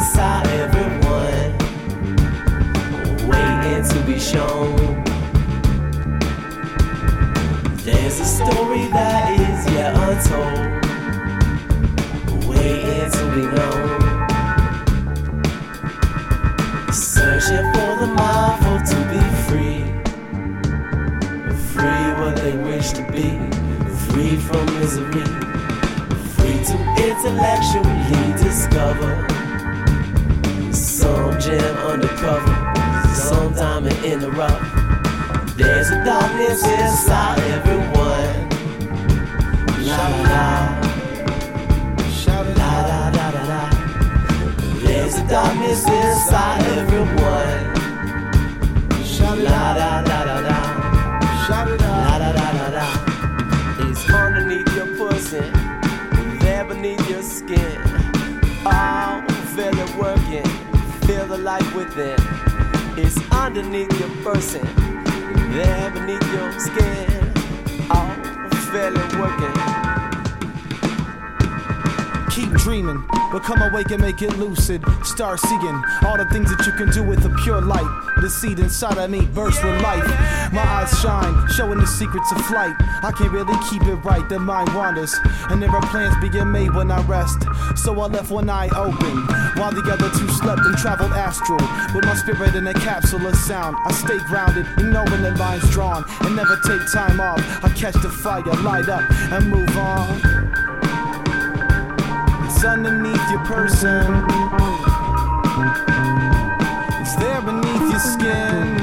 saw everyone waiting to be shown. There's a story that is yet untold, waiting to be known. Searching for the marvel to be free, free what they wish to be, free from misery, free to intellectually discover undercover, some diamond in the rough. There's a darkness inside everyone. La la la la la la la. There's a darkness inside everyone. La la la la la. La la la la la. It's underneath your pussy, there beneath your skin. Oh, the light within. It's underneath your person, there beneath your skin. Feel it working. Keep dreaming, become awake and make it lucid. Start seeing all the things that you can do with a pure light. The seed inside of me bursts with life. My eyes shine, showing the secrets of flight. I can't really keep it right, the mind wanders. And there are plans being made when I rest. So I left one eye open, while the other two slept and traveled astral. With my spirit in a capsule of sound, I stay grounded, ignoring the lines drawn, and never take time off. I catch the fire, light up, and move on. Underneath your person. It's there beneath your skin.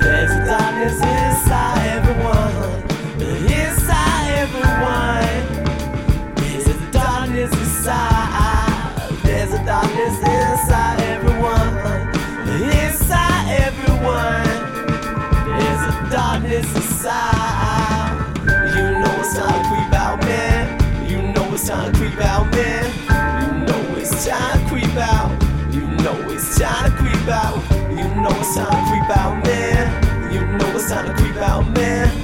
There's a darkness inside everyone. Inside everyone. There's a darkness inside. There's a darkness inside everyone. Inside everyone. There's a darkness inside. You know it's time to creep out, man. You know it's time to creep out, man. It's time to creep out, man. You know it's time to creep out, man.